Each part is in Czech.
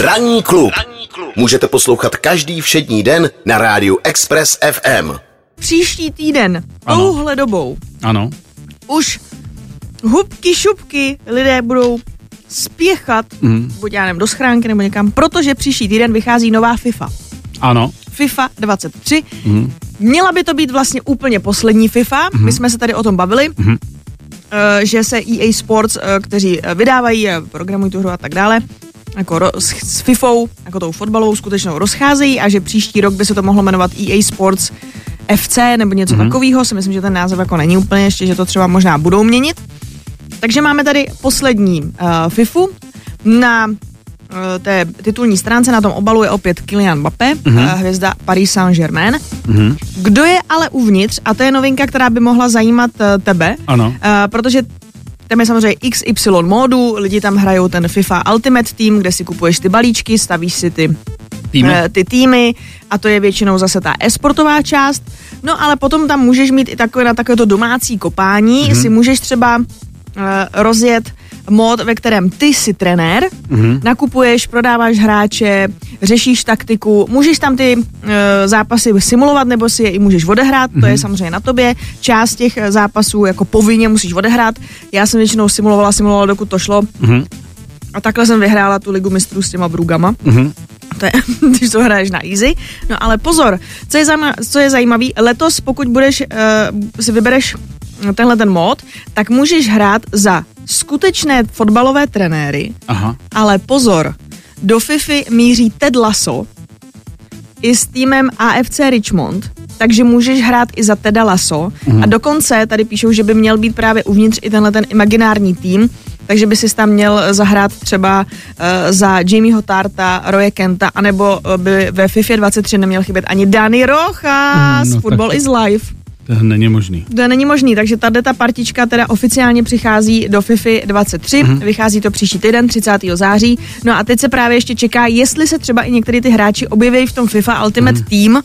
Ranní klub. Můžete poslouchat každý všední den na rádiu Express FM. Příští týden, Ano. touhle dobou, Ano. už hubky šupky lidé budou spěchat, mm. buď já nevím, do schránky nebo někam, protože příští týden vychází nová FIFA. Ano. FIFA 23. Mm. Měla by to být vlastně úplně poslední FIFA. Mm. My jsme se tady o tom bavili. Mm. že se EA Sports, eh, kteří eh, vydávají, programují tu hru a tak dále, jako ro, s, FIFou, jako tou fotbalovou skutečnou rozcházejí a že příští rok by se to mohlo jmenovat EA Sports FC nebo něco mm. takového. Si myslím, že ten název jako není úplně ještě, že to třeba možná budou měnit. Takže máme tady poslední uh, FIFU. Na uh, té titulní stránce na tom obalu je opět Kylian Mbappé, mm-hmm. uh, hvězda Paris Saint-Germain. Mm-hmm. Kdo je ale uvnitř, a to je novinka, která by mohla zajímat uh, tebe, Ano. uh, protože tam je samozřejmě XY módu, lidi tam hrajou ten FIFA Ultimate Team, kde si kupuješ ty balíčky, stavíš si ty Týmy. eh, ty týmy a to je většinou zase ta esportová část. No ale potom tam můžeš mít i takové na takové to domácí kopání, mm-hmm. si můžeš třeba uh, rozjet mod, ve kterém ty jsi trenér, mm-hmm. nakupuješ, prodáváš hráče, řešíš taktiku, můžeš tam ty uh, zápasy simulovat nebo si je i můžeš odehrát, mm-hmm. to je samozřejmě na tobě. Část těch eh, zápasů jako povinně musíš odehrát. Já jsem většinou simulovala, simulovala, dokud to šlo. Mm-hmm. A takhle jsem vyhrála tu ligu mistrů s těma Brugama. Mm-hmm. To je, když to hraješ na easy. No ale pozor, co je, zajíma, co je zajímavý, letos pokud budeš, uh, si vybereš tenhle ten mod, tak můžeš hrát za skutečné fotbalové trenéry, Aha. ale pozor, do FIFA míří Ted Lasso i s týmem AFC Richmond, takže můžeš hrát i za Teda Lasso mm. a dokonce tady píšou, že by měl být právě uvnitř i tenhle ten imaginární tým, takže by si tam měl zahrát třeba uh, za Jamieho Tarta, Roye Kenta, anebo uh, by ve FIFA 23 neměl chybět ani Dani Rojas, Mm, mm, no Football tak- is live. To není možný. To není možný, takže tady ta partička teda oficiálně přichází do FIFA 23, Mhm. mm-hmm. vychází to příští týden, 30. září. No a teď se právě ještě čeká, jestli se třeba i některý ty hráči objeví v tom FIFA Ultimate Mhm. mm-hmm. Team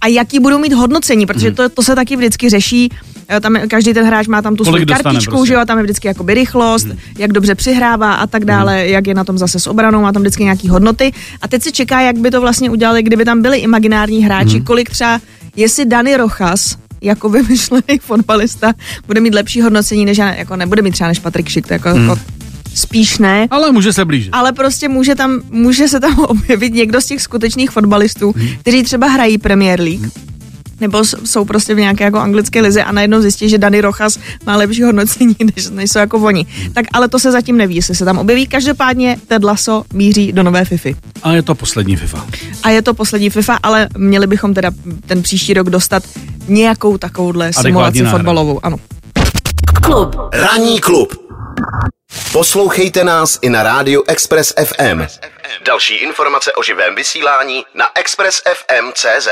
a jaký budou mít hodnocení, protože to, to se taky vždycky řeší. Eh, Tam je, každý ten hráč má tam tu svou kartičku, prostě. že jo, tam je vždycky jakoby rychlost, mm. jak dobře přihrává a tak dále, mm. jak je na tom zase s obranou, má tam vždycky nějaký hodnoty. A teď se čeká, jak by to vlastně udělali, kdyby tam byli imaginární hráči, mm. kolik třeba, jestli Dani Rochas, jako vymyšlený fotbalista, bude mít lepší hodnocení, než já, jako nebude mít třeba než Patrik Šik, to jako, mm. jako spíš ne. Ale může se blížit. Ale prostě může, tam, může se tam objevit někdo z těch skutečných fotbalistů, Hmm. kteří třeba hrají Premier League, nebo s- jsou prostě v nějaké jako anglické lize a najednou zjistí, že Dani Rochas má lepší hodnocení, než, než jsou jako oni. Tak ale to se zatím neví, jestli se tam objeví. Každopádně Ted Lasso míří do nové FIFA. A je to poslední FIFA. A je to poslední FIFA, ale měli bychom teda ten příští rok dostat nějakou takovouhle simulaci fotbalovou. Ano. Klub. Ranní klub. Poslouchejte nás i na rádiu Express FM. Další informace o živém vysílání na expressfm.cz.